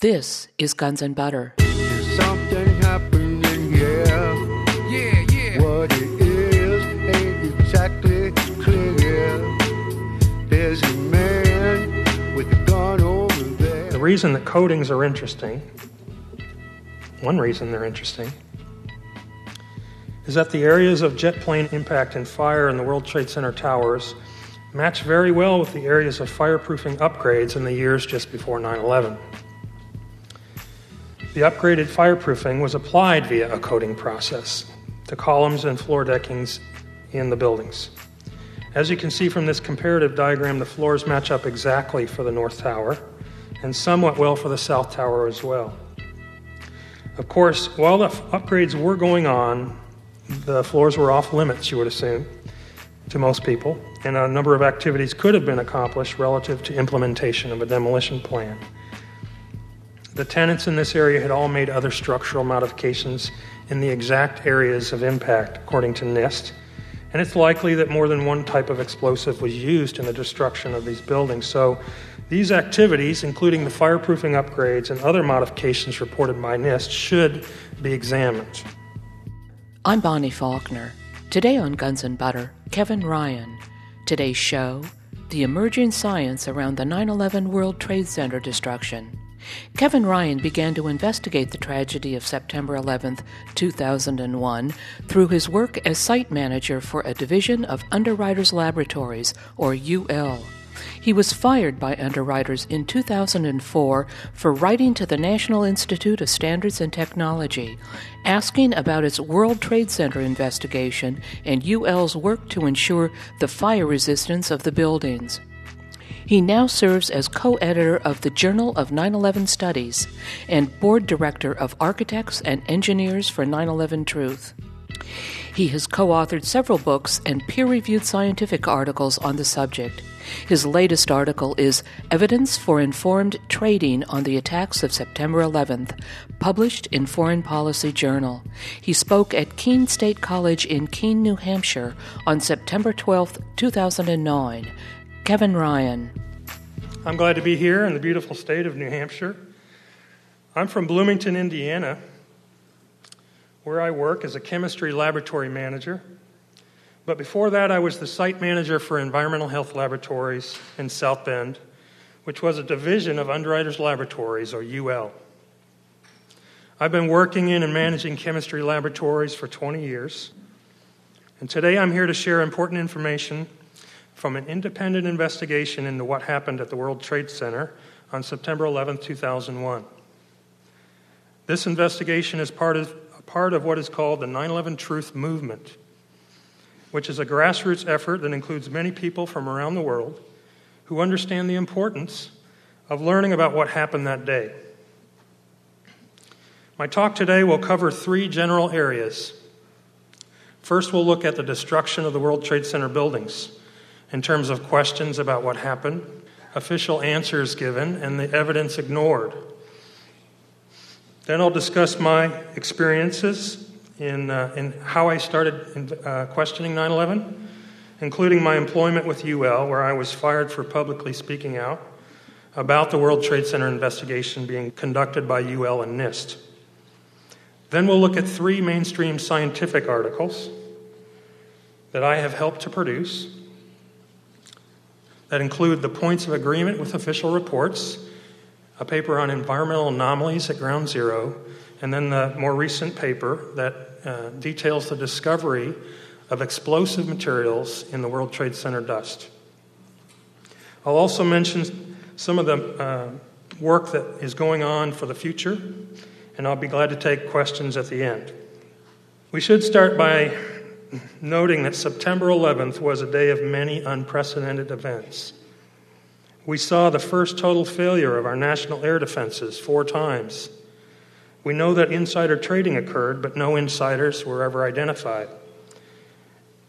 This is Guns and Butter. There's something happening here. Yeah, yeah. What it is ain't exactly clear. There's a man with a gun over there. The reason the coatings are interesting, one reason they're interesting, is that the areas of jet plane impact and fire in the World Trade Center towers match very well with the areas of fireproofing upgrades in the years just before 9 11. The upgraded fireproofing was applied via a coating process to columns and floor deckings in the buildings. As you can see from this comparative diagram, the floors match up exactly for the North Tower and somewhat well for the South Tower as well. Of course, while the f- upgrades were going on, the floors were off limits, you would assume, to most people, and a number of activities could have been accomplished relative to implementation of a demolition plan. The tenants in this area had all made other structural modifications in the exact areas of impact, according to NIST, and it's likely that more than one type of explosive was used in the destruction of these buildings. So, these activities, including the fireproofing upgrades and other modifications reported by NIST, should be examined. I'm Bonnie Faulkner. Today on Guns and Butter, Kevin Ryan. Today's show The Emerging Science Around the 9 11 World Trade Center Destruction. Kevin Ryan began to investigate the tragedy of September 11, 2001, through his work as site manager for a division of Underwriters Laboratories, or UL. He was fired by Underwriters in 2004 for writing to the National Institute of Standards and Technology, asking about its World Trade Center investigation and UL's work to ensure the fire resistance of the buildings. He now serves as co editor of the Journal of 9 11 Studies and board director of Architects and Engineers for 9 11 Truth. He has co authored several books and peer reviewed scientific articles on the subject. His latest article is Evidence for Informed Trading on the Attacks of September 11th, published in Foreign Policy Journal. He spoke at Keene State College in Keene, New Hampshire on September 12, 2009. Kevin Ryan. I'm glad to be here in the beautiful state of New Hampshire. I'm from Bloomington, Indiana, where I work as a chemistry laboratory manager. But before that, I was the site manager for Environmental Health Laboratories in South Bend, which was a division of Underwriters Laboratories, or UL. I've been working in and managing chemistry laboratories for 20 years, and today I'm here to share important information from an independent investigation into what happened at the World Trade Center on September 11, 2001. This investigation is part of, part of what is called the 9 11 Truth Movement, which is a grassroots effort that includes many people from around the world who understand the importance of learning about what happened that day. My talk today will cover three general areas. First, we'll look at the destruction of the World Trade Center buildings in terms of questions about what happened, official answers given, and the evidence ignored. Then I'll discuss my experiences in, uh, in how I started in, uh, questioning 9 11, including my employment with UL, where I was fired for publicly speaking out about the World Trade Center investigation being conducted by UL and NIST. Then we'll look at three mainstream scientific articles that I have helped to produce that include the points of agreement with official reports, a paper on environmental anomalies at ground zero, and then the more recent paper that uh, details the discovery of explosive materials in the World Trade Center dust. I'll also mention some of the uh, work that is going on for the future, and I'll be glad to take questions at the end. We should start by noting that September 11th was a day of many unprecedented events. We saw the first total failure of our national air defenses four times. We know that insider trading occurred, but no insiders were ever identified.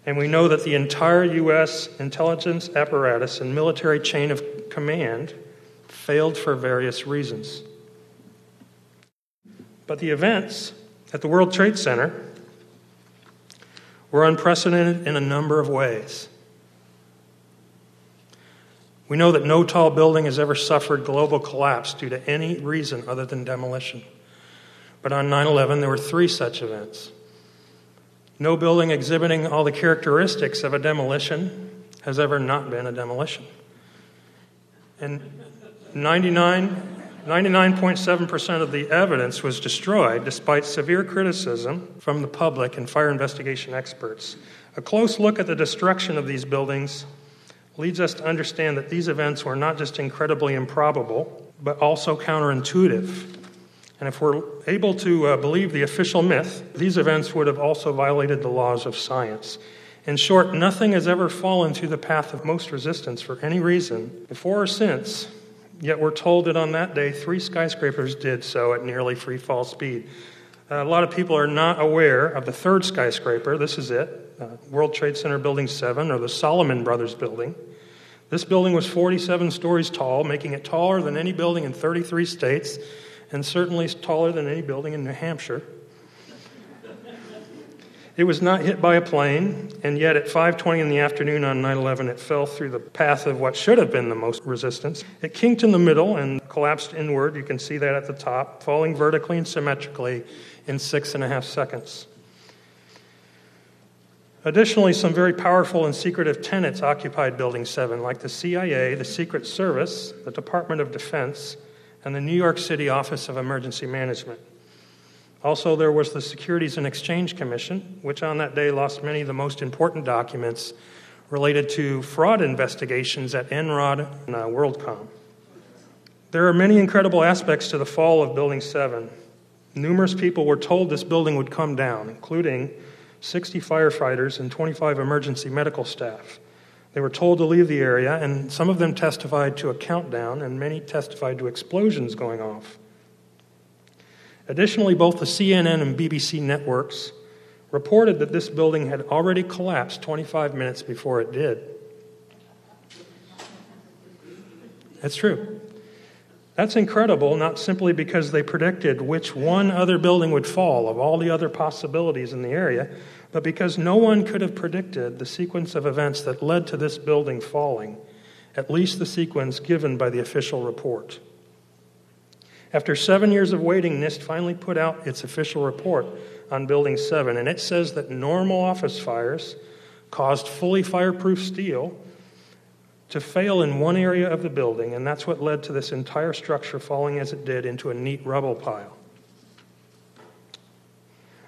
And we know that the entire U.S. intelligence apparatus and military chain of command failed for various reasons. But the events at the World Trade Center were unprecedented in a number of ways. We know that no tall building has ever suffered global collapse due to any reason other than demolition. But on 9 11, there were three such events. No building exhibiting all the characteristics of a demolition has ever not been a demolition. And 99 99.7% of the evidence was destroyed despite severe criticism from the public and fire investigation experts. A close look at the destruction of these buildings leads us to understand that these events were not just incredibly improbable, but also counterintuitive. And if we're able to uh, believe the official myth, these events would have also violated the laws of science. In short, nothing has ever fallen through the path of most resistance for any reason, before or since, yet we're told that on that day, three skyscrapers did so at nearly free fall speed. Uh, a lot of people are not aware of the third skyscraper. This is it uh, World Trade Center Building 7, or the Salomon Brothers Building. This building was 47 stories tall, making it taller than any building in 33 states and certainly taller than any building in New Hampshire. It was not hit by a plane, and yet at 5:20 in the afternoon on 9/11 it fell through the path of what should have been the most resistance. It kinked in the middle and collapsed inward. You can see that at the top, falling vertically and symmetrically in six and a half seconds. Additionally, some very powerful and secretive tenants occupied Building 7, like the CIA, the Secret Service, the Department of Defense, and the New York City Office of Emergency Management. Also, there was the Securities and Exchange Commission, which on that day lost many of the most important documents related to fraud investigations at Enron and uh, WorldCom. There are many incredible aspects to the fall of Building 7. Numerous people were told this building would come down, including 60 firefighters and 25 emergency medical staff. They were told to leave the area, and some of them testified to a countdown, and many testified to explosions going off. Additionally, both the CNN and BBC networks reported that this building had already collapsed 25 minutes before it did. That's true. That's incredible, not simply because they predicted which one other building would fall of all the other possibilities in the area, but because no one could have predicted the sequence of events that led to this building falling, at least the sequence given by the official report. After seven years of waiting, NIST finally put out its official report on Building 7, and it says that normal office fires caused fully fireproof steel to fail in one area of the building, and that's what led to this entire structure falling as it did into a neat rubble pile.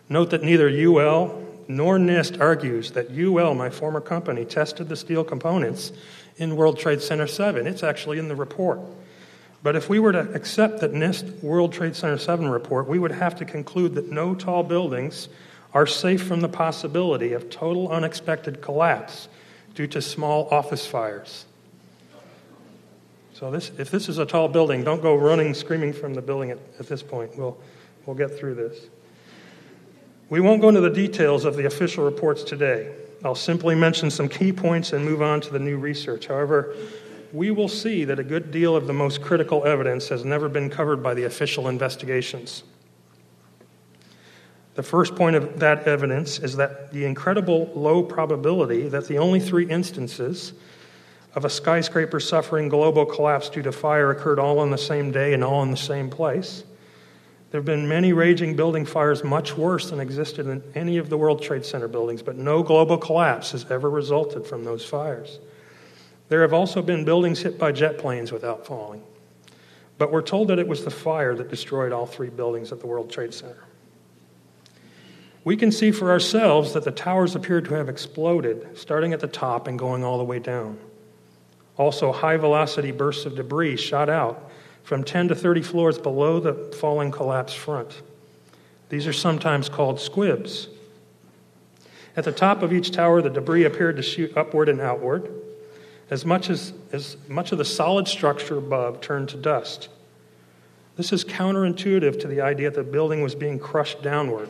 Note that neither UL nor NIST argues that UL, my former company, tested the steel components in World Trade Center 7. It's actually in the report. But if we were to accept that NIST World Trade Center 7 report, we would have to conclude that no tall buildings are safe from the possibility of total unexpected collapse due to small office fires. So, this, if this is a tall building, don't go running, screaming from the building at, at this point. We'll, we'll get through this. We won't go into the details of the official reports today. I'll simply mention some key points and move on to the new research. However, we will see that a good deal of the most critical evidence has never been covered by the official investigations. The first point of that evidence is that the incredible low probability that the only three instances of a skyscraper suffering global collapse due to fire occurred all on the same day and all in the same place there have been many raging building fires much worse than existed in any of the World Trade Center buildings, but no global collapse has ever resulted from those fires. There have also been buildings hit by jet planes without falling. But we're told that it was the fire that destroyed all three buildings at the World Trade Center. We can see for ourselves that the towers appeared to have exploded, starting at the top and going all the way down. Also, high velocity bursts of debris shot out from 10 to 30 floors below the falling collapse front. These are sometimes called squibs. At the top of each tower, the debris appeared to shoot upward and outward. As much as, as much of the solid structure above turned to dust. This is counterintuitive to the idea that the building was being crushed downward.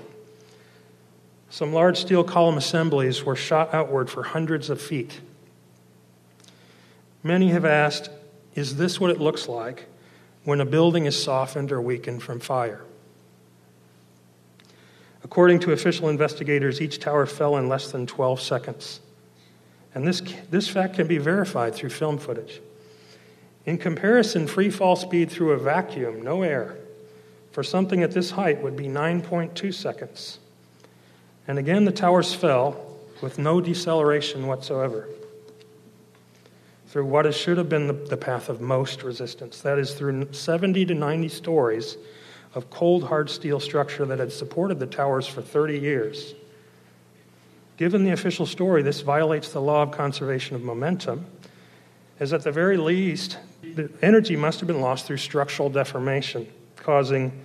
Some large steel column assemblies were shot outward for hundreds of feet. Many have asked, is this what it looks like when a building is softened or weakened from fire. According to official investigators, each tower fell in less than 12 seconds. And this, this fact can be verified through film footage. In comparison, free fall speed through a vacuum, no air, for something at this height would be 9.2 seconds. And again, the towers fell with no deceleration whatsoever through what should have been the, the path of most resistance. That is, through 70 to 90 stories of cold, hard steel structure that had supported the towers for 30 years. Given the official story, this violates the law of conservation of momentum, as at the very least, the energy must have been lost through structural deformation, causing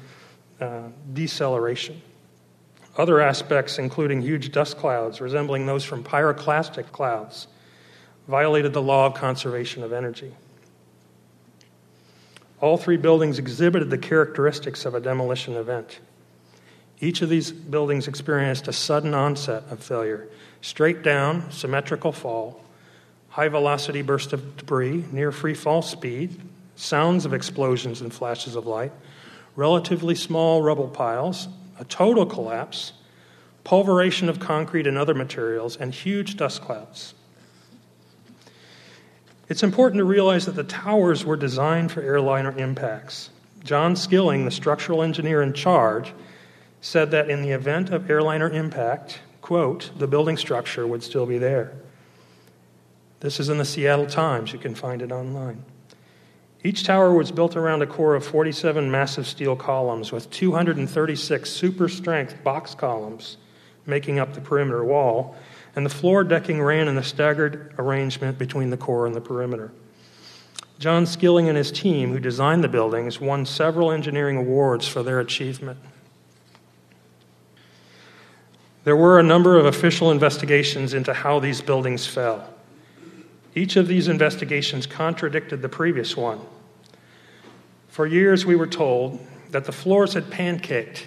uh, deceleration. Other aspects, including huge dust clouds resembling those from pyroclastic clouds, violated the law of conservation of energy. All three buildings exhibited the characteristics of a demolition event. Each of these buildings experienced a sudden onset of failure straight down, symmetrical fall, high velocity burst of debris, near free fall speed, sounds of explosions and flashes of light, relatively small rubble piles, a total collapse, pulveration of concrete and other materials, and huge dust clouds. It's important to realize that the towers were designed for airliner impacts. John Skilling, the structural engineer in charge, said that in the event of airliner impact, quote, the building structure would still be there. This is in the Seattle Times. You can find it online. Each tower was built around a core of 47 massive steel columns with 236 super strength box columns making up the perimeter wall and the floor decking ran in a staggered arrangement between the core and the perimeter. John Skilling and his team, who designed the buildings, won several engineering awards for their achievement. There were a number of official investigations into how these buildings fell. Each of these investigations contradicted the previous one. For years, we were told that the floors had pancaked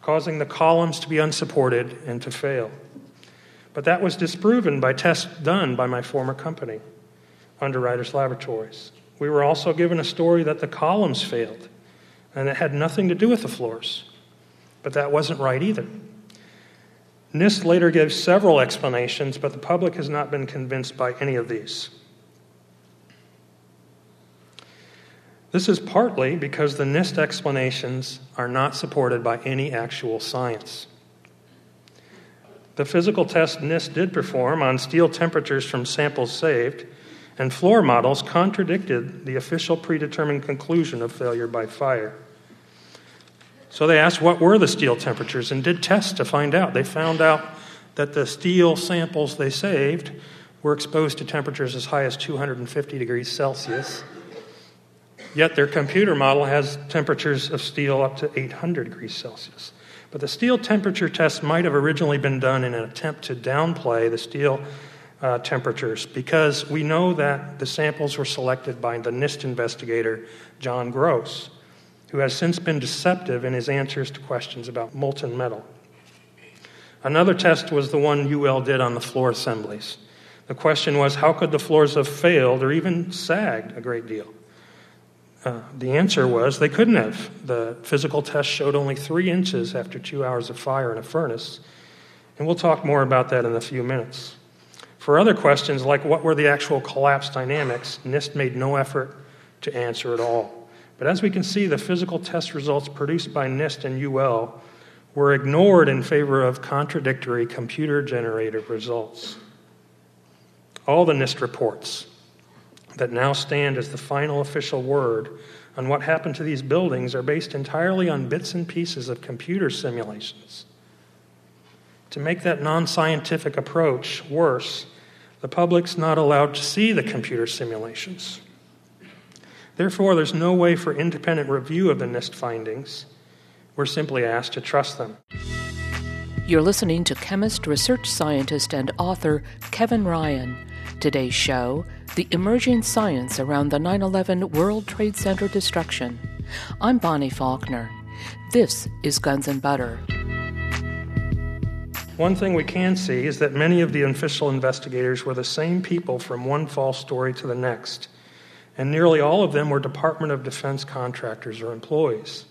causing the columns to be unsupported and to fail. But that was disproven by tests done by my former company, Underwriters Laboratories. We were also given a story that the columns failed, and it had nothing to do with the floors. But that wasn't right either. NIST later gave several explanations, but the public has not been convinced by any of these. This is partly because the NIST explanations are not supported by any actual science. The physical test NIST did perform on steel temperatures from samples saved and floor models contradicted the official predetermined conclusion of failure by fire. So they asked what were the steel temperatures and did tests to find out. They found out that the steel samples they saved were exposed to temperatures as high as 250 degrees Celsius Yet their computer model has temperatures of steel up to 800 degrees Celsius. But the steel temperature test might have originally been done in an attempt to downplay the steel uh, temperatures because we know that the samples were selected by the NIST investigator, John Gross, who has since been deceptive in his answers to questions about molten metal. Another test was the one UL did on the floor assemblies. The question was how could the floors have failed or even sagged a great deal? Uh, the answer was they couldn't have. The physical test showed only three inches after two hours of fire in a furnace. And we'll talk more about that in a few minutes. For other questions, like what were the actual collapse dynamics, NIST made no effort to answer at all. But as we can see, the physical test results produced by NIST and UL were ignored in favor of contradictory computer generated results. All the NIST reports, that now stand as the final official word on what happened to these buildings are based entirely on bits and pieces of computer simulations. To make that non scientific approach worse, the public's not allowed to see the computer simulations. Therefore, there's no way for independent review of the NIST findings. We're simply asked to trust them. You're listening to chemist, research scientist, and author Kevin Ryan. Today's show the emerging science around the 9 11 World Trade Center destruction. I'm Bonnie Faulkner. This is Guns and Butter. One thing we can see is that many of the official investigators were the same people from one false story to the next, and nearly all of them were Department of Defense contractors or employees.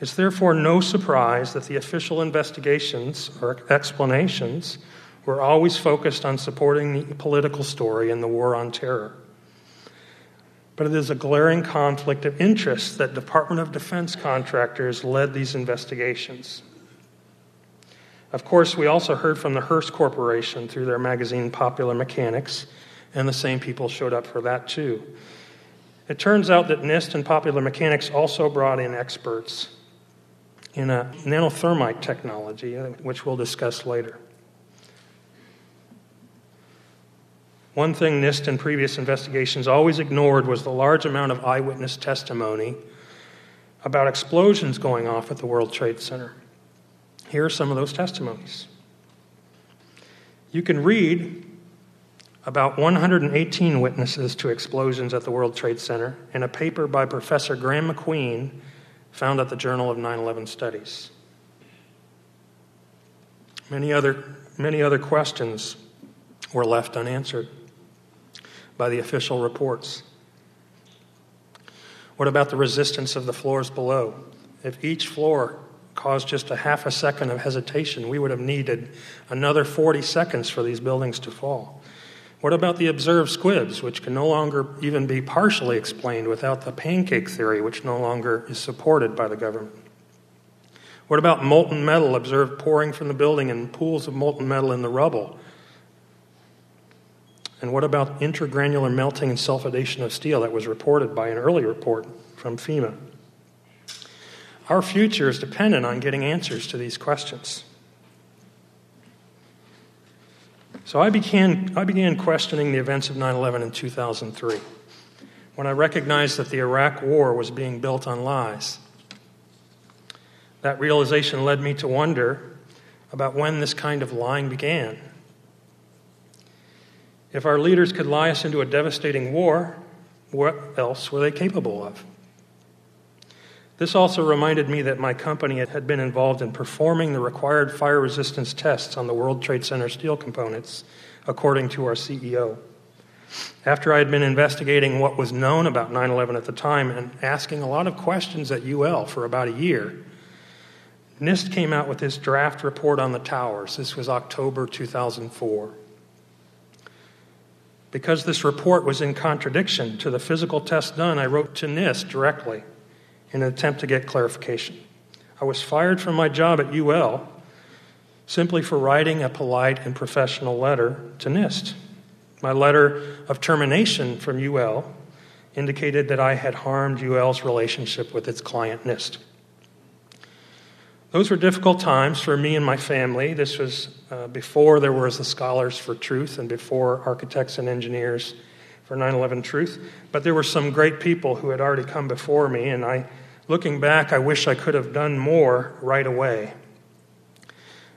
It's therefore no surprise that the official investigations or explanations were always focused on supporting the political story and the war on terror. but it is a glaring conflict of interest that Department of Defense contractors led these investigations. Of course, we also heard from the Hearst Corporation through their magazine Popular Mechanics, and the same people showed up for that too. It turns out that NIST and Popular Mechanics also brought in experts in a nanothermite technology, uh, which we'll discuss later. One thing NIST and previous investigations always ignored was the large amount of eyewitness testimony about explosions going off at the World Trade Center. Here are some of those testimonies. You can read about 118 witnesses to explosions at the World Trade Center in a paper by Professor Graeme MacQueen found at the Journal of 9 11 Studies. Many other, many other questions were left unanswered by the official reports? What about the resistance of the floors below? If each floor caused just a half a second of hesitation, we would have needed another 40 seconds for these buildings to fall. What about the observed squibs, which can no longer even be partially explained without the pancake theory, which no longer is supported by the government? What about molten metal observed pouring from the building and pools of molten metal in the rubble, and what about intergranular melting and sulfidation of steel that was reported by an early report from FEMA? Our future is dependent on getting answers to these questions. So I began, I began questioning the events of 9 11 in 2003 when I recognized that the Iraq War was being built on lies. That realization led me to wonder about when this kind of lying began if our leaders could lie us into a devastating war, what else were they capable of? This also reminded me that my company had been involved in performing the required fire resistance tests on the World Trade Center steel components, according to our CEO. After I had been investigating what was known about 9 11 at the time and asking a lot of questions at UL for about a year, NIST came out with this draft report on the towers. This was October 2004. Because this report was in contradiction to the physical test done, I wrote to NIST directly in an attempt to get clarification. I was fired from my job at UL simply for writing a polite and professional letter to NIST. My letter of termination from UL indicated that I had harmed UL's relationship with its client NIST. Those were difficult times for me and my family. This was uh, before there was the Scholars for Truth and before Architects and Engineers for 9 11 Truth. But there were some great people who had already come before me, and I, looking back, I wish I could have done more right away.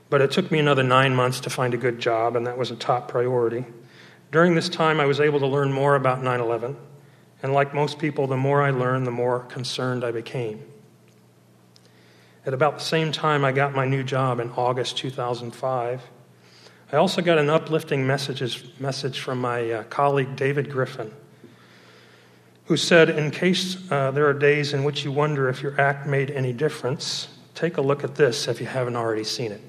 But it took me another nine months to find a good job, and that was a top priority. During this time, I was able to learn more about 9 11, and like most people, the more I learned, the more concerned I became. At about the same time, I got my new job in August 2005. I also got an uplifting message, message from my uh, colleague David Griffin, who said, In case uh, there are days in which you wonder if your act made any difference, take a look at this if you haven't already seen it.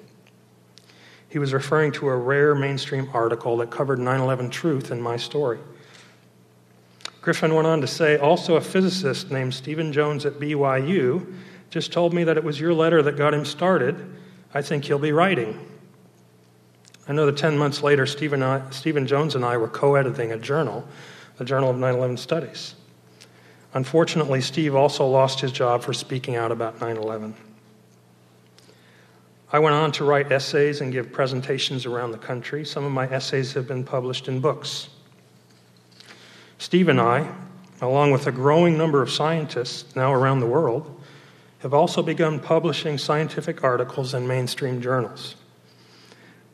He was referring to a rare mainstream article that covered 9 11 truth in my story. Griffin went on to say also, a physicist named Stephen Jones at BYU just told me that it was your letter that got him started. I think he'll be writing. I know that 10 months later, Stephen, Stephen Jones and I were co editing a journal, the Journal of 9 11 Studies. Unfortunately, Steve also lost his job for speaking out about 9 11. I went on to write essays and give presentations around the country. Some of my essays have been published in books. Steve and I, along with a growing number of scientists now around the world, have also begun publishing scientific articles in mainstream journals.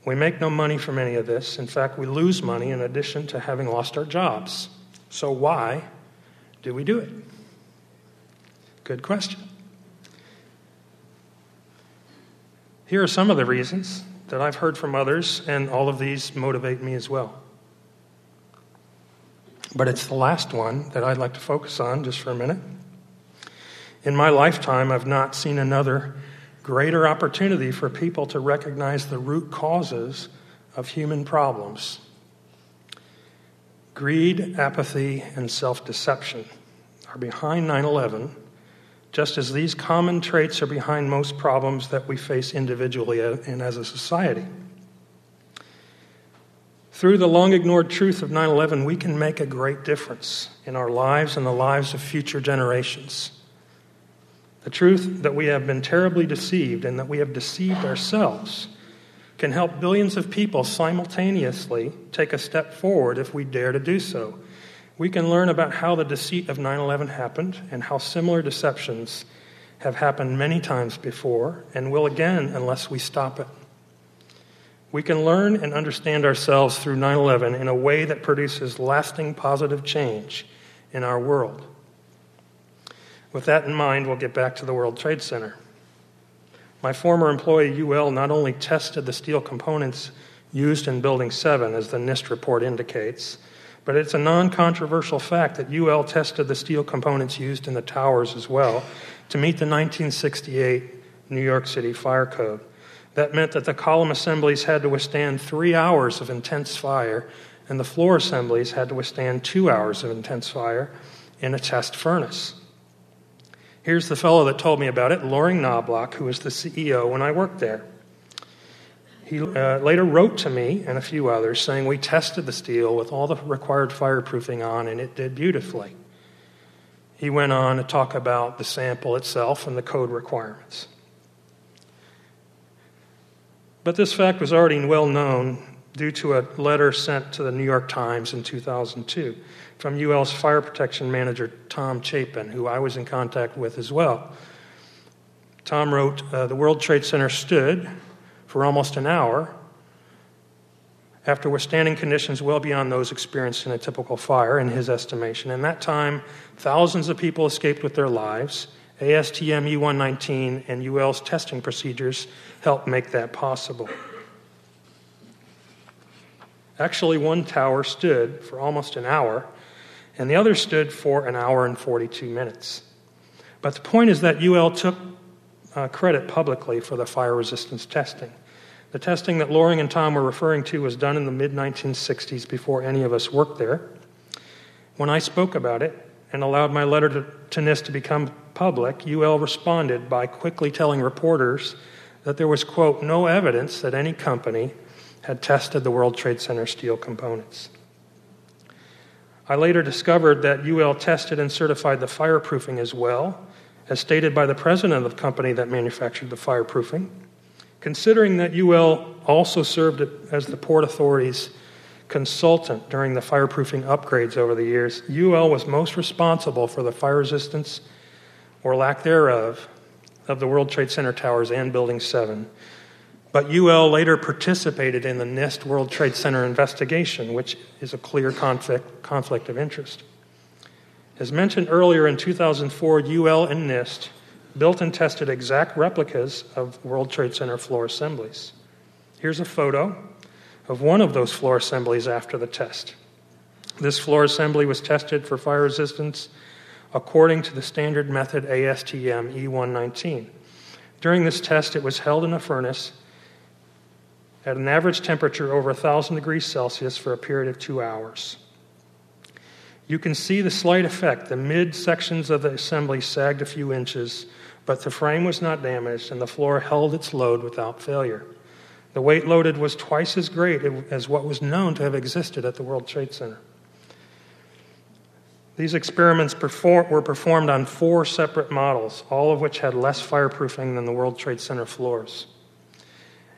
We make no money from any of this. In fact, we lose money in addition to having lost our jobs. So, why do we do it? Good question. Here are some of the reasons that I've heard from others, and all of these motivate me as well. But it's the last one that I'd like to focus on just for a minute. In my lifetime, I've not seen another greater opportunity for people to recognize the root causes of human problems. Greed, apathy, and self deception are behind 9 11, just as these common traits are behind most problems that we face individually and as a society. Through the long ignored truth of 9 11, we can make a great difference in our lives and the lives of future generations. The truth that we have been terribly deceived and that we have deceived ourselves can help billions of people simultaneously take a step forward if we dare to do so. We can learn about how the deceit of 9 11 happened and how similar deceptions have happened many times before and will again unless we stop it. We can learn and understand ourselves through 9 11 in a way that produces lasting positive change in our world. With that in mind, we'll get back to the World Trade Center. My former employee, UL, not only tested the steel components used in Building 7, as the NIST report indicates, but it's a non controversial fact that UL tested the steel components used in the towers as well to meet the 1968 New York City Fire Code. That meant that the column assemblies had to withstand three hours of intense fire, and the floor assemblies had to withstand two hours of intense fire in a test furnace. Here's the fellow that told me about it, Loring Knoblauch, who was the CEO when I worked there. He uh, later wrote to me and a few others saying, We tested the steel with all the required fireproofing on, and it did beautifully. He went on to talk about the sample itself and the code requirements. But this fact was already well known due to a letter sent to the New York Times in 2002 from UL's fire protection manager, Tom Chapin, who I was in contact with as well. Tom wrote uh, The World Trade Center stood for almost an hour after withstanding conditions well beyond those experienced in a typical fire, in his estimation. In that time, thousands of people escaped with their lives. ASTM E119 and UL's testing procedures helped make that possible. Actually, one tower stood for almost an hour and the other stood for an hour and 42 minutes. But the point is that UL took uh, credit publicly for the fire resistance testing. The testing that Loring and Tom were referring to was done in the mid 1960s before any of us worked there. When I spoke about it and allowed my letter to, to NIST to become public, UL responded by quickly telling reporters that there was, quote, no evidence that any company had tested the World Trade Center steel components. I later discovered that UL tested and certified the fireproofing as well, as stated by the president of the company that manufactured the fireproofing. Considering that UL also served as the Port Authority's consultant during the fireproofing upgrades over the years, UL was most responsible for the fire resistance or lack thereof of the World Trade Center towers and Building 7, but UL later participated in the NIST World Trade Center investigation, which is a clear conflict, conflict of interest. As mentioned earlier, in 2004, UL and NIST built and tested exact replicas of World Trade Center floor assemblies. Here's a photo of one of those floor assemblies after the test. This floor assembly was tested for fire resistance according to the standard method ASTM E119. During this test, it was held in a furnace at an average temperature over 1,000 degrees Celsius for a period of two hours. You can see the slight effect. The mid sections of the assembly sagged a few inches, but the frame was not damaged and the floor held its load without failure. The weight loaded was twice as great as what was known to have existed at the World Trade Center. These experiments perform, were performed on four separate models, all of which had less fireproofing than the World Trade Center floors.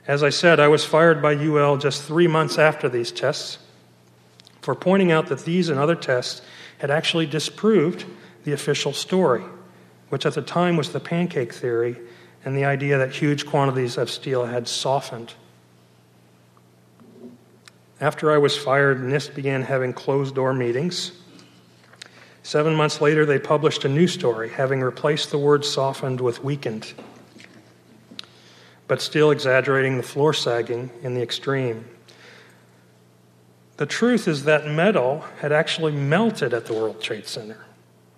As I said, I was fired by UL just three months after these tests for pointing out that these and other tests had actually disproved the official story, which at the time was the pancake theory and the idea that huge quantities of steel had softened. After I was fired, NIST began having closed door meetings. Seven months later, they published a new story, having replaced the word softened with weakened but still exaggerating the floor sagging in the extreme. The truth is that metal had actually melted at the World Trade Center,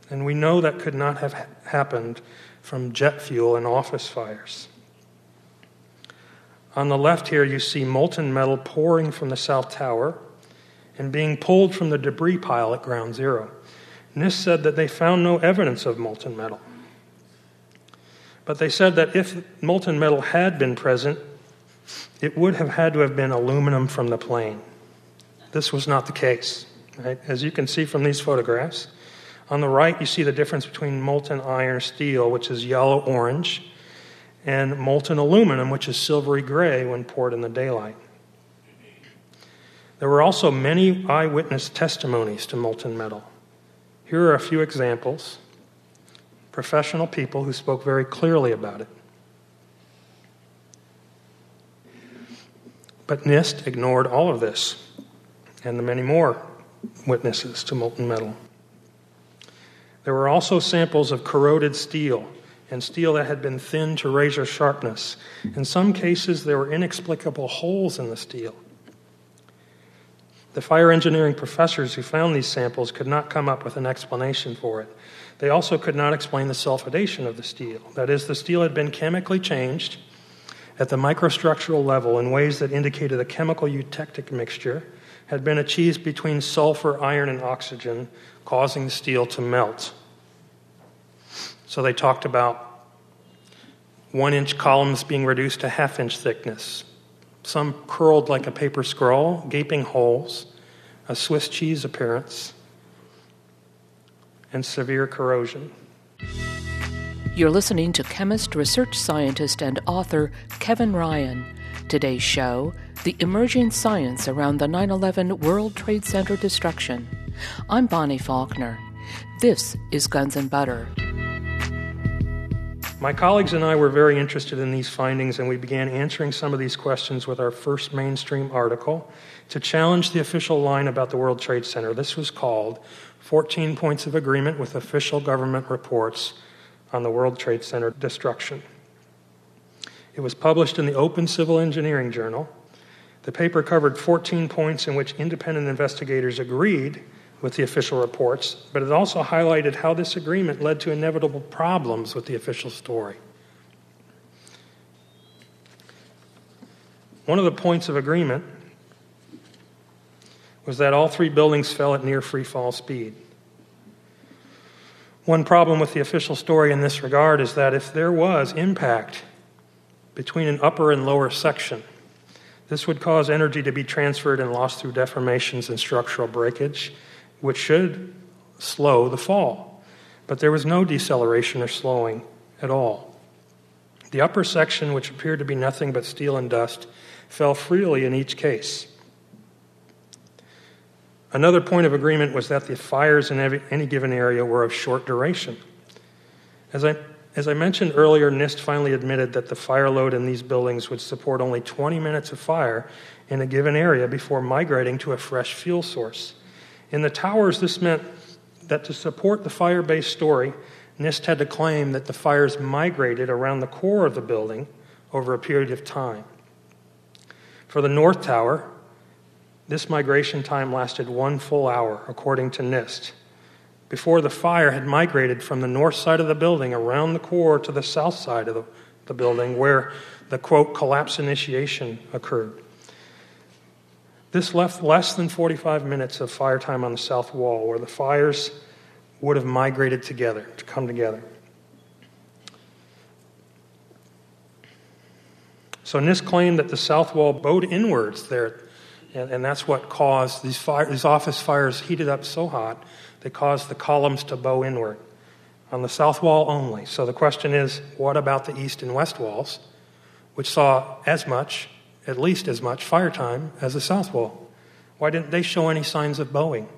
and we know that could not have happened from jet fuel and office fires. On the left here, you see molten metal pouring from the South Tower, and being pulled from the debris pile at ground zero. NIST said that they found no evidence of molten metal. But they said that if molten metal had been present, it would have had to have been aluminum from the plane. This was not the case. Right? As you can see from these photographs, on the right you see the difference between molten iron steel, which is yellow orange, and molten aluminum, which is silvery gray when poured in the daylight. There were also many eyewitness testimonies to molten metal. Here are a few examples professional people who spoke very clearly about it. But NIST ignored all of this and the many more witnesses to molten metal. There were also samples of corroded steel and steel that had been thinned to razor sharpness. In some cases, there were inexplicable holes in the steel. The fire engineering professors who found these samples could not come up with an explanation for it. They also could not explain the sulfidation of the steel. That is, the steel had been chemically changed at the microstructural level in ways that indicated a chemical eutectic mixture had been achieved between sulfur, iron, and oxygen, causing the steel to melt. So they talked about one inch columns being reduced to half inch thickness, some curled like a paper scroll, gaping holes, a Swiss cheese appearance, and severe corrosion. You're listening to chemist, research scientist, and author Kevin Ryan. Today's show The Emerging Science Around the 9 11 World Trade Center Destruction. I'm Bonnie Faulkner. This is Guns and Butter. My colleagues and I were very interested in these findings, and we began answering some of these questions with our first mainstream article to challenge the official line about the World Trade Center. This was called 14 Points of Agreement with Official Government Reports on the World Trade Center Destruction. It was published in the Open Civil Engineering Journal. The paper covered 14 points in which independent investigators agreed with the official reports, but it also highlighted how this agreement led to inevitable problems with the official story. One of the points of agreement was that all three buildings fell at near free fall speed. One problem with the official story in this regard is that if there was impact between an upper and lower section, this would cause energy to be transferred and lost through deformations and structural breakage which should slow the fall. But there was no deceleration or slowing at all. The upper section, which appeared to be nothing but steel and dust, fell freely in each case. Another point of agreement was that the fires in any given area were of short duration. As I, as I mentioned earlier, NIST finally admitted that the fire load in these buildings would support only 20 minutes of fire in a given area before migrating to a fresh fuel source. In the towers, this meant that to support the fire based story, NIST had to claim that the fires migrated around the core of the building over a period of time. For the North Tower, this migration time lasted one full hour, according to NIST, before the fire had migrated from the north side of the building around the core to the south side of the, the building, where the quote collapse initiation occurred. This left less than 45 minutes of fire time on the south wall where the fires would have migrated together, to come together. So NIST claimed that the south wall bowed inwards there, and, and that's what caused these, fire, these office fires heated up so hot, they caused the columns to bow inward on the south wall only. So the question is what about the east and west walls, which saw as much at least as much fire time as the south wall. Why didn't they show any signs of bowing?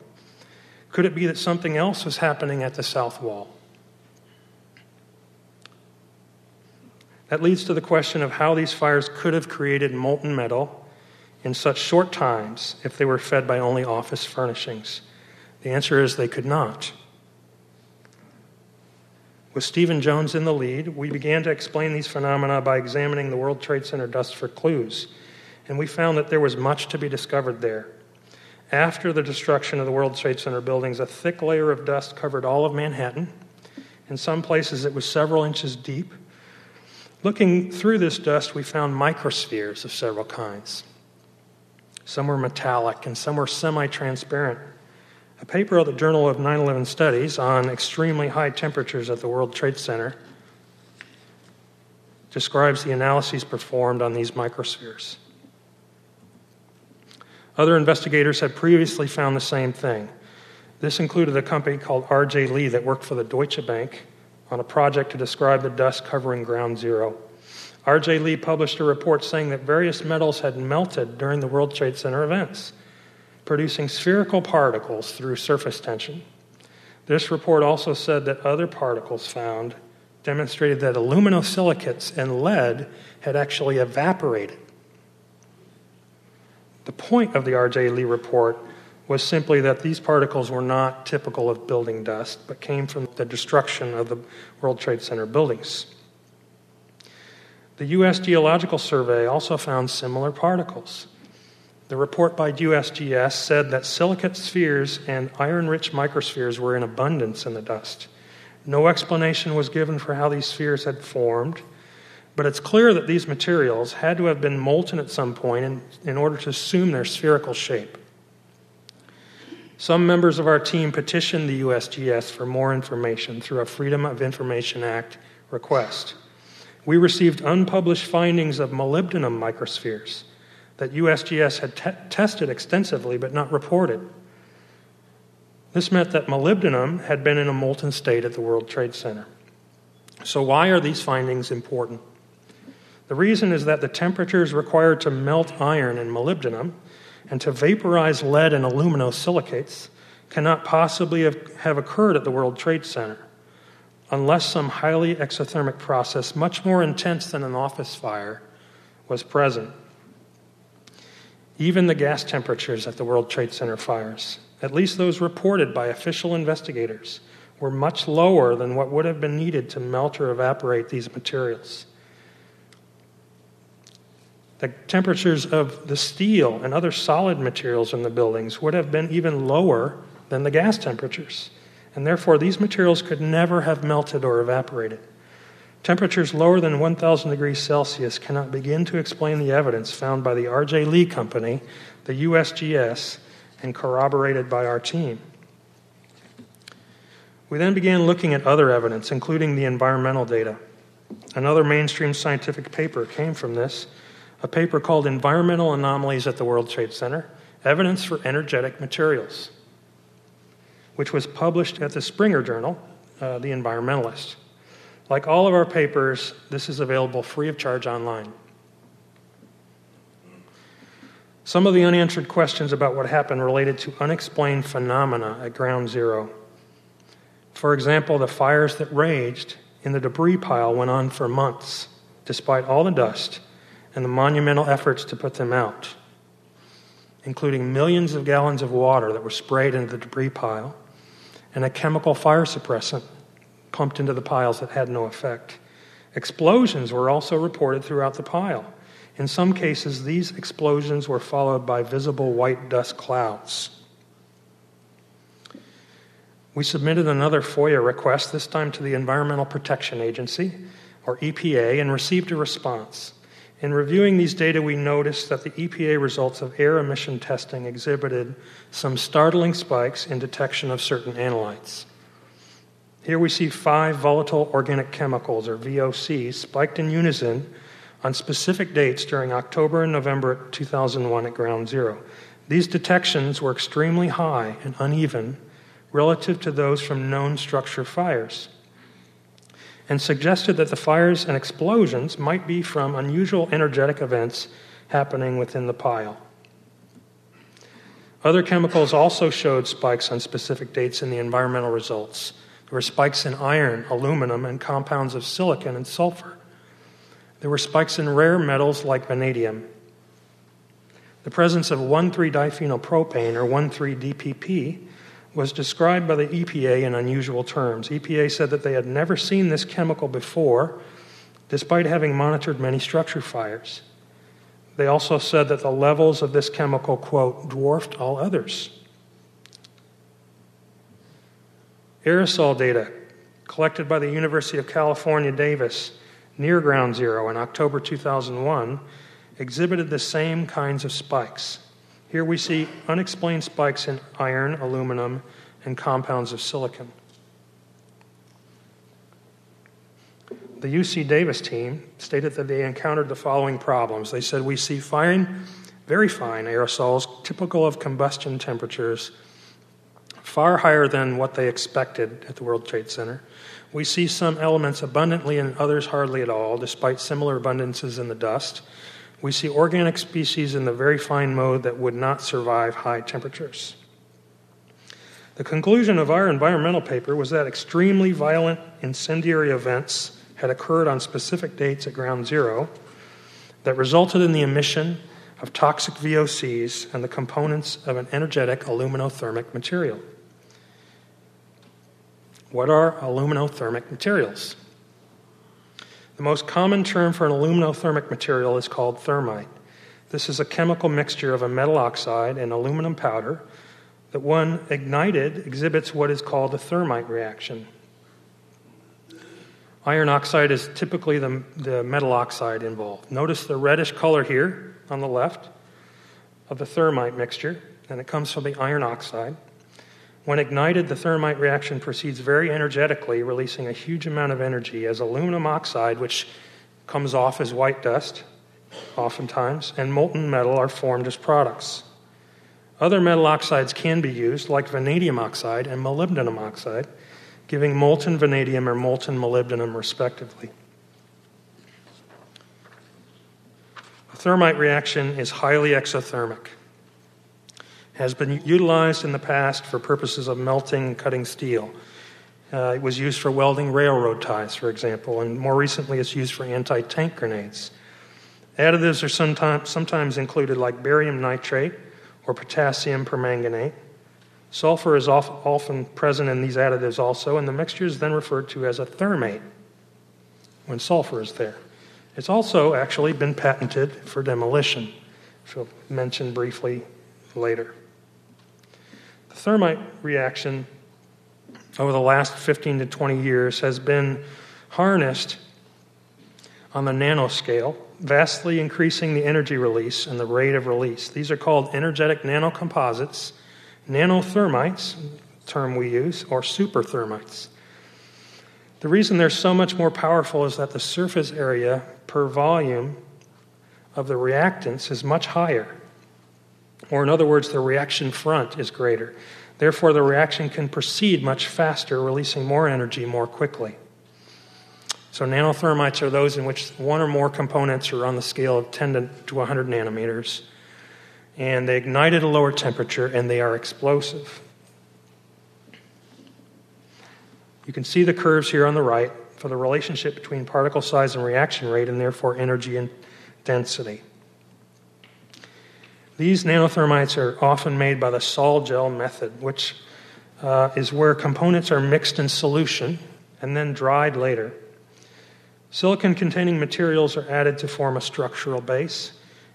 Could it be that something else was happening at the south wall? That leads to the question of how these fires could have created molten metal in such short times if they were fed by only office furnishings. The answer is they could not. With Stephen Jones in the lead, we began to explain these phenomena by examining the World Trade Center dust for clues, and we found that there was much to be discovered there. After the destruction of the World Trade Center buildings, a thick layer of dust covered all of Manhattan. In some places, it was several inches deep. Looking through this dust, we found microspheres of several kinds. Some were metallic, and some were semi transparent. A paper of the Journal of 9 11 Studies on extremely high temperatures at the World Trade Center describes the analyses performed on these microspheres. Other investigators had previously found the same thing. This included a company called R.J. Lee that worked for the Deutsche Bank on a project to describe the dust covering ground zero. R.J. Lee published a report saying that various metals had melted during the World Trade Center events producing spherical particles through surface tension. This report also said that other particles found demonstrated that aluminosilicates and lead had actually evaporated. The point of the R.J. Lee report was simply that these particles were not typical of building dust, but came from the destruction of the World Trade Center buildings. The U.S. Geological Survey also found similar particles. The report by USGS said that silicate spheres and iron rich microspheres were in abundance in the dust. No explanation was given for how these spheres had formed, but it's clear that these materials had to have been molten at some point in, in order to assume their spherical shape. Some members of our team petitioned the USGS for more information through a Freedom of Information Act request. We received unpublished findings of molybdenum microspheres that USGS had te- tested extensively but not reported. This meant that molybdenum had been in a molten state at the World Trade Center. So, why are these findings important? The reason is that the temperatures required to melt iron and molybdenum and to vaporize lead and aluminosilicates cannot possibly have, have occurred at the World Trade Center unless some highly exothermic process, much more intense than an office fire, was present. Even the gas temperatures at the World Trade Center fires, at least those reported by official investigators, were much lower than what would have been needed to melt or evaporate these materials. The temperatures of the steel and other solid materials in the buildings would have been even lower than the gas temperatures, and therefore these materials could never have melted or evaporated. Temperatures lower than 1,000 degrees Celsius cannot begin to explain the evidence found by the R.J. Lee Company, the USGS, and corroborated by our team. We then began looking at other evidence, including the environmental data. Another mainstream scientific paper came from this, a paper called Environmental Anomalies at the World Trade Center Evidence for Energetic Materials, which was published at the Springer Journal, uh, The Environmentalist. Like all of our papers, this is available free of charge online. Some of the unanswered questions about what happened related to unexplained phenomena at ground zero. For example, the fires that raged in the debris pile went on for months, despite all the dust and the monumental efforts to put them out, including millions of gallons of water that were sprayed into the debris pile and a chemical fire suppressant pumped into the piles that had no effect. Explosions were also reported throughout the pile. In some cases, these explosions were followed by visible white dust clouds. We submitted another FOIA request, this time to the Environmental Protection Agency, or EPA, and received a response. In reviewing these data, we noticed that the EPA results of air emission testing exhibited some startling spikes in detection of certain analytes. Here we see five volatile organic chemicals, or VOCs, spiked in unison on specific dates during October and November 2001 at ground zero. These detections were extremely high and uneven relative to those from known structure fires and suggested that the fires and explosions might be from unusual energetic events happening within the pile. Other chemicals also showed spikes on specific dates in the environmental results. There were spikes in iron, aluminum, and compounds of silicon and sulfur. There were spikes in rare metals like vanadium. The presence of 1,3-diphenylpropane, or 1,3-DPP, was described by the EPA in unusual terms. EPA said that they had never seen this chemical before, despite having monitored many structure fires. They also said that the levels of this chemical, quote, dwarfed all others. Aerosol data collected by the University of California, Davis, near Ground Zero in October 2001 exhibited the same kinds of spikes. Here we see unexplained spikes in iron, aluminum, and compounds of silicon. The UC Davis team stated that they encountered the following problems. They said, We see fine, very fine aerosols typical of combustion temperatures far higher than what they expected at the World Trade Center. We see some elements abundantly and others hardly at all, despite similar abundances in the dust. We see organic species in the very fine mode that would not survive high temperatures. The conclusion of our environmental paper was that extremely violent incendiary events had occurred on specific dates at ground zero that resulted in the emission of toxic VOCs and the components of an energetic aluminothermic material. What are aluminothermic materials? The most common term for an aluminothermic material is called thermite. This is a chemical mixture of a metal oxide and aluminum powder that, when ignited, exhibits what is called a thermite reaction. Iron oxide is typically the, the metal oxide involved. Notice the reddish color here on the left of the thermite mixture, and it comes from the iron oxide. When ignited, the thermite reaction proceeds very energetically, releasing a huge amount of energy as aluminum oxide, which comes off as white dust, oftentimes, and molten metal are formed as products. Other metal oxides can be used, like vanadium oxide and molybdenum oxide, giving molten vanadium or molten molybdenum, respectively. A thermite reaction is highly exothermic has been utilized in the past for purposes of melting and cutting steel. Uh, it was used for welding railroad ties, for example, and more recently it's used for anti tank grenades. Additives are sometimes, sometimes included like barium nitrate or potassium permanganate. Sulfur is often present in these additives also, and the mixture is then referred to as a thermate when sulfur is there. It's also actually been patented for demolition, which we'll mention briefly later. The thermite reaction over the last 15 to 20 years has been harnessed on the nanoscale, vastly increasing the energy release and the rate of release. These are called energetic nanocomposites, nanothermites, term we use, or superthermites. The reason they're so much more powerful is that the surface area per volume of the reactants is much higher. Or, in other words, the reaction front is greater. Therefore, the reaction can proceed much faster, releasing more energy more quickly. So, nanothermites are those in which one or more components are on the scale of 10 to 100 nanometers, and they ignite at a lower temperature and they are explosive. You can see the curves here on the right for the relationship between particle size and reaction rate, and therefore energy and density. These nanothermites are often made by the sol gel method, which uh, is where components are mixed in solution and then dried later. Silicon containing materials are added to form a structural base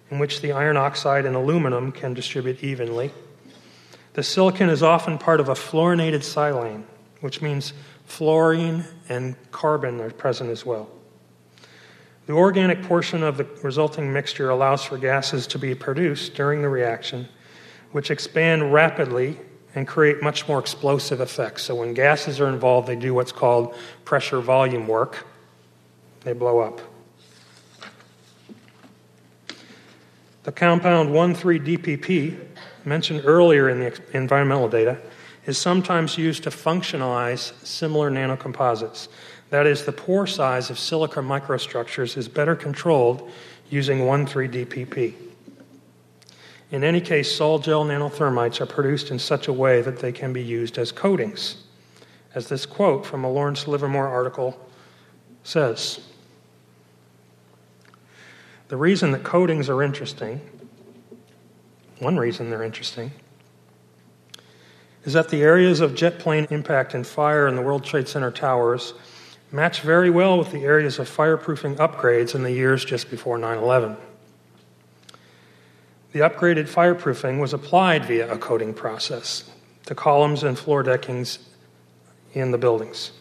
in which the iron oxide and aluminum can distribute evenly. The silicon is often part of a fluorinated silane, which means fluorine and carbon are present as well. The organic portion of the resulting mixture allows for gases to be produced during the reaction, which expand rapidly and create much more explosive effects. So, when gases are involved, they do what's called pressure volume work, they blow up. The compound 1,3-DPP, mentioned earlier in the environmental data, is sometimes used to functionalize similar nanocomposites. That is, the pore size of silica microstructures is better controlled using 1,3-DPP. In any case, sol gel nanothermites are produced in such a way that they can be used as coatings, as this quote from a Lawrence Livermore article says. The reason that coatings are interesting, one reason they're interesting, is that the areas of jet plane impact and fire in the World Trade Center towers match very well with the areas of fireproofing upgrades in the years just before 9 11. The upgraded fireproofing was applied via a coating process to columns and floor deckings in the buildings.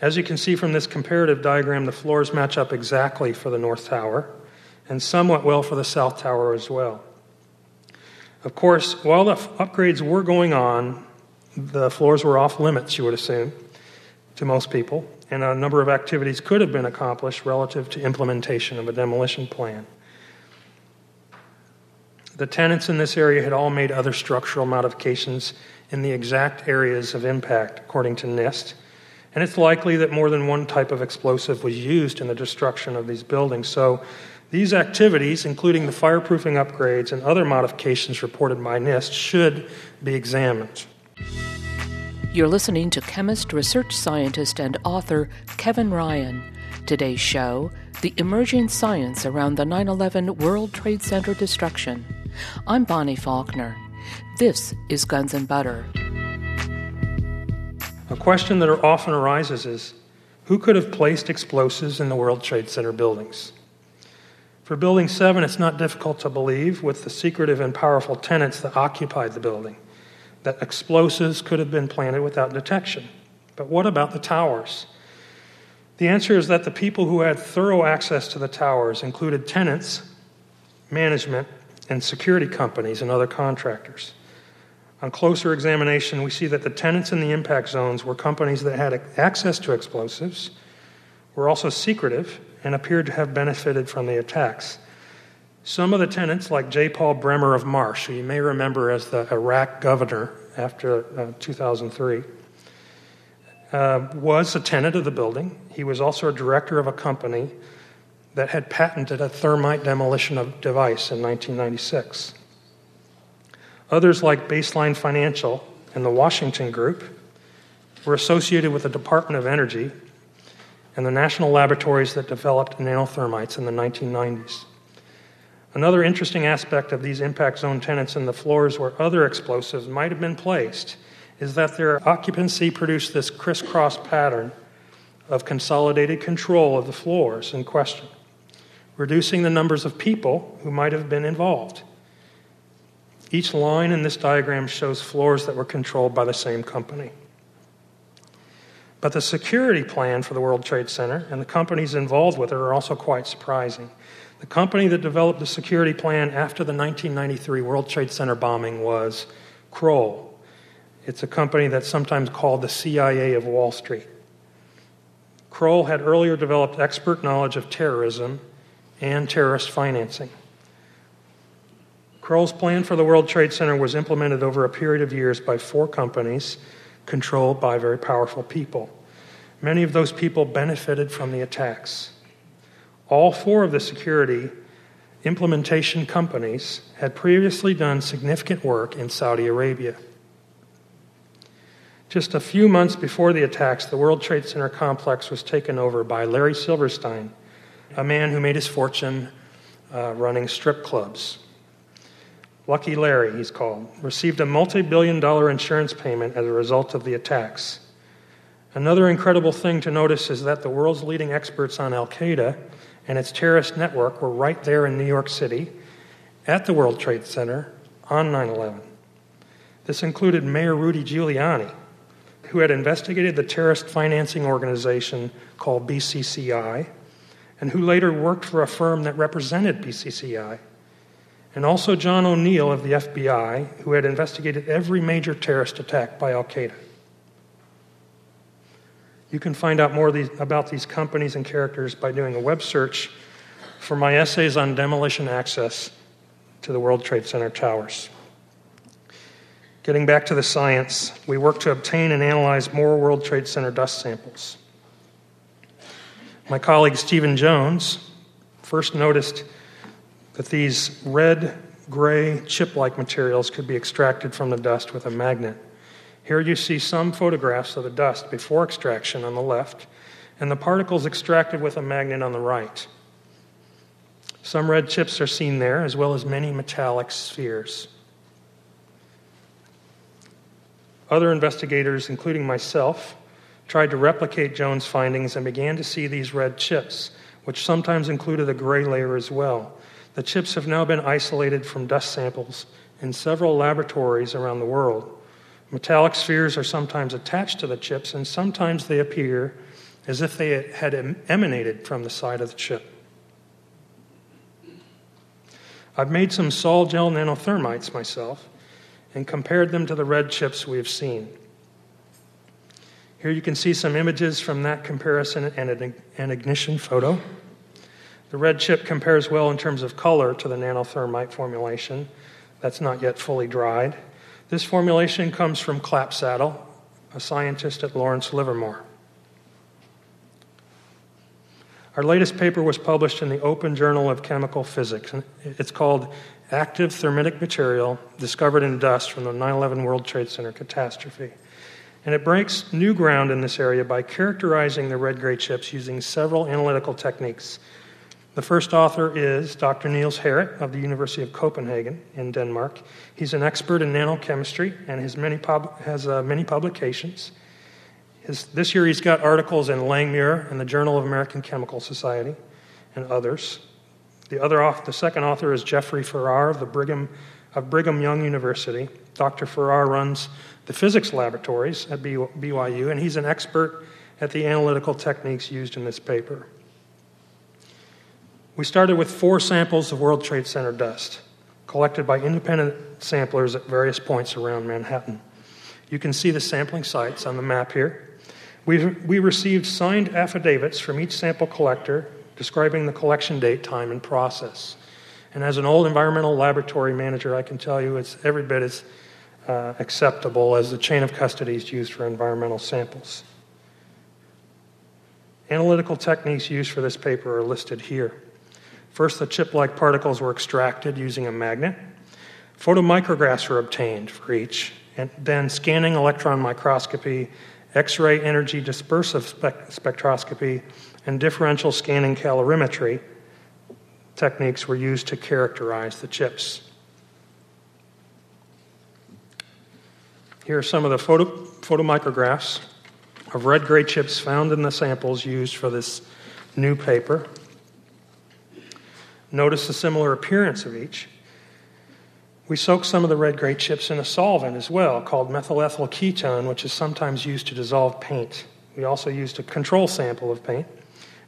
As you can see from this comparative diagram, the floors match up exactly for the North Tower and somewhat well for the South Tower as well. Of course, while the upgrades were going on, the floors were off limits, you would assume, to most people, and a number of activities could have been accomplished relative to implementation of a demolition plan. The tenants in this area had all made other structural modifications in the exact areas of impact, according to NIST, and it's likely that more than one type of explosive was used in the destruction of these buildings. So these activities, including the fireproofing upgrades and other modifications reported by NIST, should be examined. You're listening to chemist, research scientist, and author Kevin Ryan. Today's show The Emerging Science Around the 9 11 World Trade Center Destruction. I'm Bonnie Faulkner. This is Guns and Butter. A question that often arises is who could have placed explosives in the World Trade Center buildings? For Building 7, it's not difficult to believe, with the secretive and powerful tenants that occupied the building, that explosives could have been planted without detection. But what about the towers? The answer is that the people who had thorough access to the towers included tenants, management, and security companies and other contractors. On closer examination, we see that the tenants in the impact zones were companies that had access to explosives, were also secretive, and appeared to have benefited from the attacks. Some of the tenants, like J. Paul Bremer of Marsh, who you may remember as the Iraq governor after uh, 2003, uh, was a tenant of the building. He was also a director of a company that had patented a thermite demolition device in 1996. Others, like Baseline Financial and the Washington Group, were associated with the Department of Energy and the national laboratories that developed nanothermites in the 1990s. Another interesting aspect of these impact zone tenants in the floors where other explosives might have been placed is that their occupancy produced this crisscross pattern of consolidated control of the floors in question, reducing the numbers of people who might have been involved. Each line in this diagram shows floors that were controlled by the same company. But the security plan for the World Trade Center and the companies involved with it are also quite surprising. The company that developed the security plan after the 1993 World Trade Center bombing was Kroll. It's a company that's sometimes called the CIA of Wall Street. Kroll had earlier developed expert knowledge of terrorism and terrorist financing. Kroll's plan for the World Trade Center was implemented over a period of years by four companies controlled by very powerful people. Many of those people benefited from the attacks. All four of the security implementation companies had previously done significant work in Saudi Arabia. Just a few months before the attacks, the World Trade Center complex was taken over by Larry Silverstein, a man who made his fortune uh, running strip clubs. Lucky Larry, he's called, received a multi billion dollar insurance payment as a result of the attacks. Another incredible thing to notice is that the world's leading experts on Al Qaeda and its terrorist network were right there in New York City at the World Trade Center on 9 11. This included Mayor Rudy Giuliani, who had investigated the terrorist financing organization called BCCI, and who later worked for a firm that represented BCCI and also John O'Neill of the FBI, who had investigated every major terrorist attack by Al Qaeda. You can find out more these, about these companies and characters by doing a web search for my essays on demolition access to the World Trade Center towers. Getting back to the science, we worked to obtain and analyze more World Trade Center dust samples. My colleague Stephen Jones first noticed that these red, gray, chip like materials could be extracted from the dust with a magnet. Here you see some photographs of the dust before extraction on the left, and the particles extracted with a magnet on the right. Some red chips are seen there, as well as many metallic spheres. Other investigators, including myself, tried to replicate Jones' findings and began to see these red chips, which sometimes included a gray layer as well. The chips have now been isolated from dust samples in several laboratories around the world. Metallic spheres are sometimes attached to the chips, and sometimes they appear as if they had emanated from the side of the chip. I've made some sol gel nanothermites myself and compared them to the red chips we have seen. Here you can see some images from that comparison and an ignition photo. The red chip compares well in terms of color to the nanothermite formulation. That's not yet fully dried. This formulation comes from Clapsaddle, a scientist at Lawrence Livermore. Our latest paper was published in the Open Journal of Chemical Physics. It's called Active Thermitic Material Discovered in Dust from the 9 11 World Trade Center Catastrophe. And it breaks new ground in this area by characterizing the red gray chips using several analytical techniques. The first author is Dr. Niels Harrit of the University of Copenhagen in Denmark. He's an expert in nanochemistry and has many, pub- has, uh, many publications. His, this year he's got articles in Langmuir and the Journal of American Chemical Society and others. The, other the second author is Jeffrey Farrer of, the Brigham, of Brigham Young University. Dr. Farrer runs the physics laboratories at BYU, and he's an expert at the analytical techniques used in this paper. We started with four samples of World Trade Center dust collected by independent samplers at various points around Manhattan. You can see the sampling sites on the map here. We, we received signed affidavits from each sample collector describing the collection date, time, and process. And as an old environmental laboratory manager, I can tell you it's every bit as uh, acceptable as the chain of custody is used for environmental samples. Analytical techniques used for this paper are listed here. First, the chip like particles were extracted using a magnet. Photomicrographs were obtained for each, and then scanning electron microscopy, X ray energy dispersive spectroscopy, and differential scanning calorimetry techniques were used to characterize the chips. Here are some of the photo, photomicrographs of red gray chips found in the samples used for this new paper. Notice the similar appearance of each. We soak some of the red gray chips in a solvent as well, called methyl ethyl ketone, which is sometimes used to dissolve paint. We also used a control sample of paint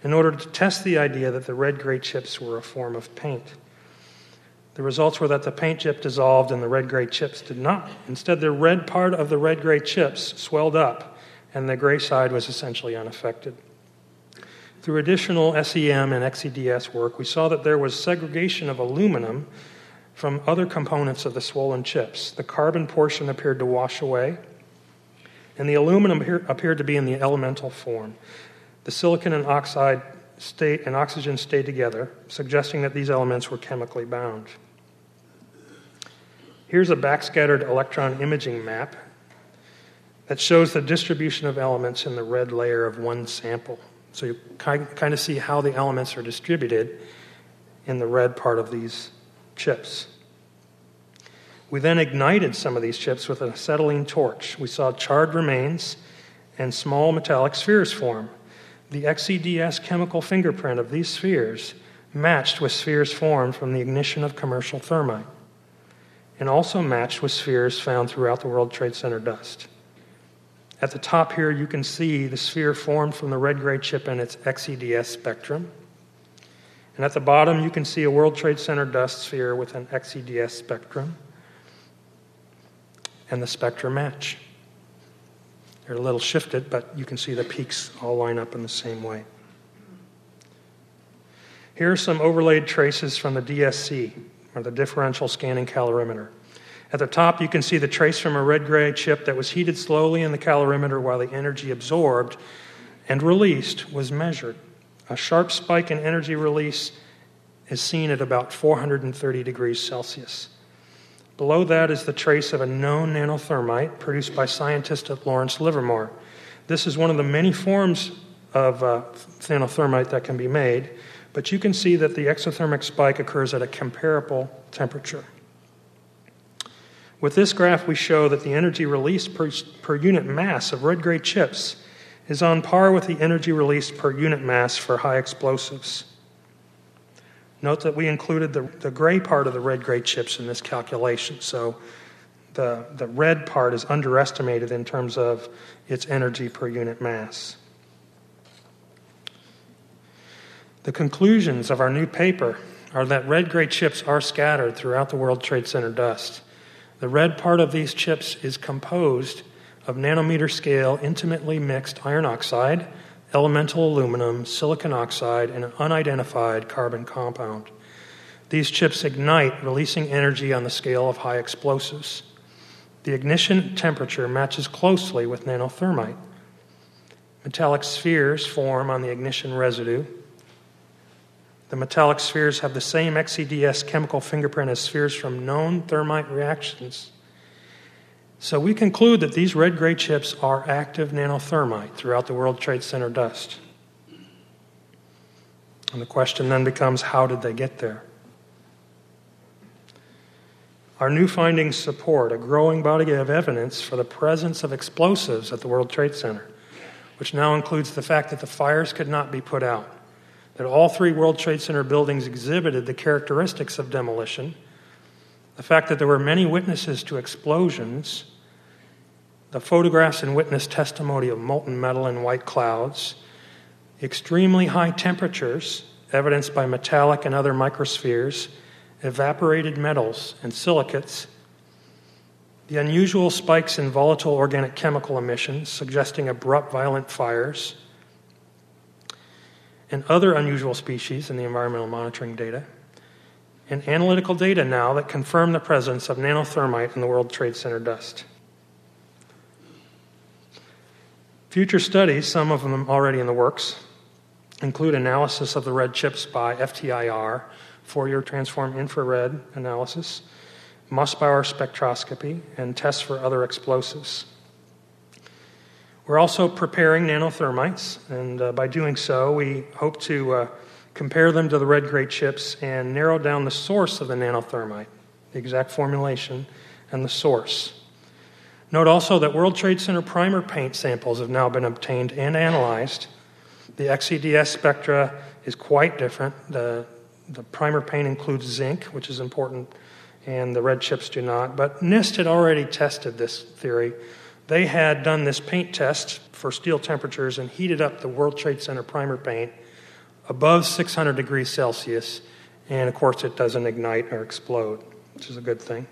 in order to test the idea that the red gray chips were a form of paint. The results were that the paint chip dissolved and the red gray chips did not. Instead, the red part of the red gray chips swelled up, and the gray side was essentially unaffected. Through additional SEM and XEDS work, we saw that there was segregation of aluminum from other components of the swollen chips. The carbon portion appeared to wash away, and the aluminum appeared to be in the elemental form. The silicon and oxide state and oxygen stayed together, suggesting that these elements were chemically bound. Here's a backscattered electron imaging map that shows the distribution of elements in the red layer of one sample. So you kind of see how the elements are distributed in the red part of these chips. We then ignited some of these chips with an acetylene torch. We saw charred remains and small metallic spheres form. The XEDS chemical fingerprint of these spheres matched with spheres formed from the ignition of commercial thermite, and also matched with spheres found throughout the World Trade Center dust. At the top here, you can see the sphere formed from the red gray chip and its XEDS spectrum. And at the bottom, you can see a World Trade Center dust sphere with an XEDS spectrum. And the spectra match. They're a little shifted, but you can see the peaks all line up in the same way. Here are some overlaid traces from the DSC, or the differential scanning calorimeter. At the top, you can see the trace from a red gray chip that was heated slowly in the calorimeter while the energy absorbed and released was measured. A sharp spike in energy release is seen at about 430 degrees Celsius. Below that is the trace of a known nanothermite produced by scientists at Lawrence Livermore. This is one of the many forms of uh, nanothermite that can be made, but you can see that the exothermic spike occurs at a comparable temperature. With this graph, we show that the energy released per, per unit mass of red gray chips is on par with the energy released per unit mass for high explosives. Note that we included the, the gray part of the red gray chips in this calculation, so the, the red part is underestimated in terms of its energy per unit mass. The conclusions of our new paper are that red gray chips are scattered throughout the World Trade Center dust. The red part of these chips is composed of nanometer scale, intimately mixed iron oxide, elemental aluminum, silicon oxide, and an unidentified carbon compound. These chips ignite, releasing energy on the scale of high explosives. The ignition temperature matches closely with nanothermite. Metallic spheres form on the ignition residue. The metallic spheres have the same XEDS chemical fingerprint as spheres from known thermite reactions. So we conclude that these red gray chips are active nanothermite throughout the World Trade Center dust. And the question then becomes how did they get there? Our new findings support a growing body of evidence for the presence of explosives at the World Trade Center which now includes the fact that the fires could not be put out, that all three World Trade Center buildings exhibited the characteristics of demolition, the fact that there were many witnesses to explosions, the photographs and witness testimony of molten metal and white clouds, extremely high temperatures, evidenced by metallic and other microspheres, evaporated metals and silicates, the unusual spikes in volatile organic chemical emissions, suggesting abrupt violent fires, and other unusual species in the environmental monitoring data, and analytical data now that confirm the presence of nanothermite in the World Trade Center dust. Future studies, some of them already in the works, include analysis of the red chips by FTIR, Fourier transform infrared analysis, Mossbauer spectroscopy, and tests for other explosives. We're also preparing nanothermites, and uh, by doing so, we hope to uh, compare them to the red gray chips and narrow down the source of the nanothermite, the exact formulation, and the source. Note also that World Trade Center primer paint samples have now been obtained and analyzed. The XEDS spectra is quite different. The, the primer paint includes zinc, which is important and the red chips do not. But NIST had already tested this theory. They had done this paint test for steel temperatures and heated up the World Trade Center primer paint above 600 degrees Celsius, and of course, it doesn't ignite or explode, which is a good thing.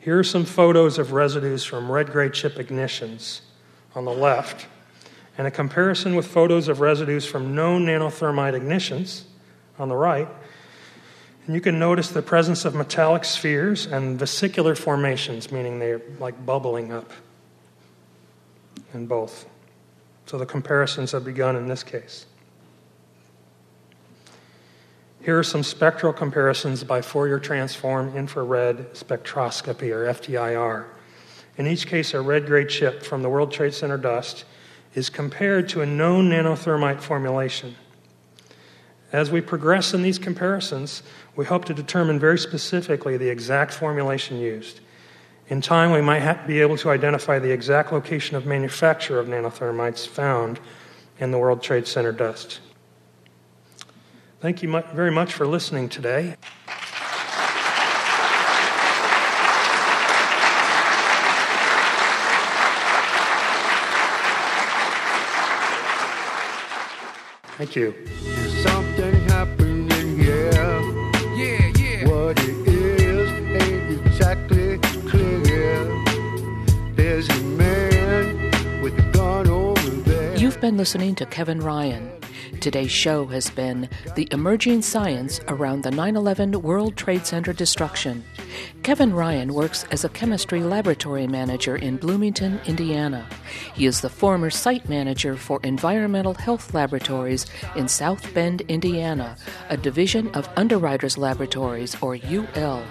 Here are some photos of residues from red gray chip ignitions on the left, and a comparison with photos of residues from known nanothermite ignitions on the right. And you can notice the presence of metallic spheres and vesicular formations, meaning they're like bubbling up in both. So the comparisons have begun in this case. Here are some spectral comparisons by Fourier transform infrared spectroscopy, or FTIR. In each case, a red gray chip from the World Trade Center dust is compared to a known nanothermite formulation. As we progress in these comparisons, we hope to determine very specifically the exact formulation used. In time, we might ha- be able to identify the exact location of manufacture of nanothermites found in the World Trade Center dust. Thank you very much for listening today. Thank you. Listening to Kevin Ryan. Today's show has been The Emerging Science Around the 9 11 World Trade Center Destruction. Kevin Ryan works as a chemistry laboratory manager in Bloomington, Indiana. He is the former site manager for Environmental Health Laboratories in South Bend, Indiana, a division of Underwriters Laboratories, or UL.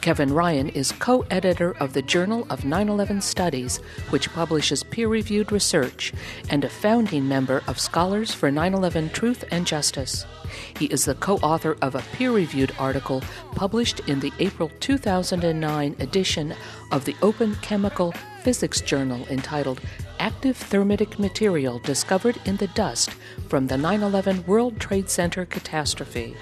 Kevin Ryan is co editor of the Journal of 9 11 Studies, which publishes peer reviewed research, and a founding member of Scholars for 9 11 Truth and Justice. He is the co author of a peer reviewed article published in the April 2009 edition of the Open Chemical Physics Journal entitled Active Thermitic Material Discovered in the Dust from the 9 11 World Trade Center Catastrophe.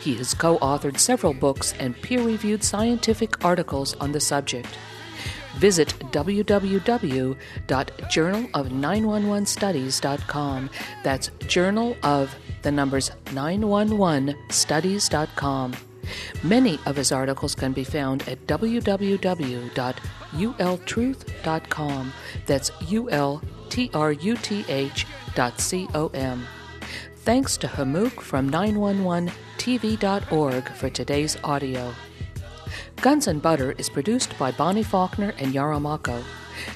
He has co authored several books and peer reviewed scientific articles on the subject. Visit www.journalof911studies.com. That's journal of the numbers 911studies.com. Many of his articles can be found at www.ultruth.com. That's U L T R U T H dot C O M. Thanks to Hamook from 911tv.org for today's audio. Guns and Butter is produced by Bonnie Faulkner and Yarrow Mahko.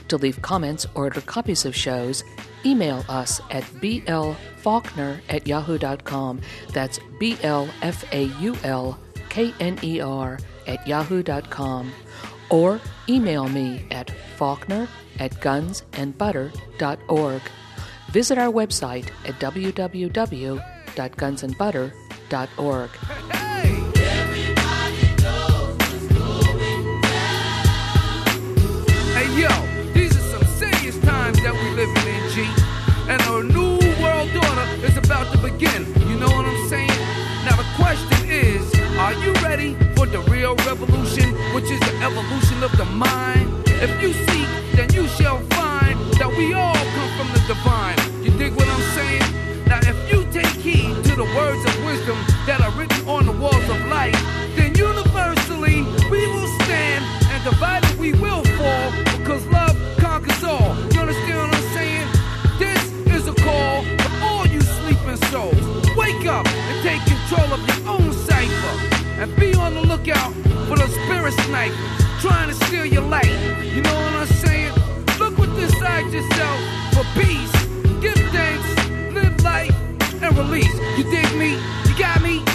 To leave comments or order copies of shows, email us at blfaulkner at yahoo.com. That's B L F A U L K N E R at yahoo.com. Or email me at faulkner at gunsandbutter.org. Visit our website at www.gunsandbutter.org. Hey! Yo, these are some serious times that we living in, G. And a new world order is about to begin. You know what I'm saying? Now the question is, are you ready for the real revolution, which is the evolution of the mind? If you seek, then you shall find that we all come from the divine. You dig what I'm saying? Now if you take heed to the words of that are written on the walls of life, then universally we will stand and divided we will fall because love conquers all. You understand what I'm saying? This is a call to all you sleeping souls. Wake up and take control of your own cipher and be on the lookout for the spirit snipers trying to steal your life. You know what I'm saying? Look within inside yourself for peace. Give thanks, live life, and release. You dig me? got me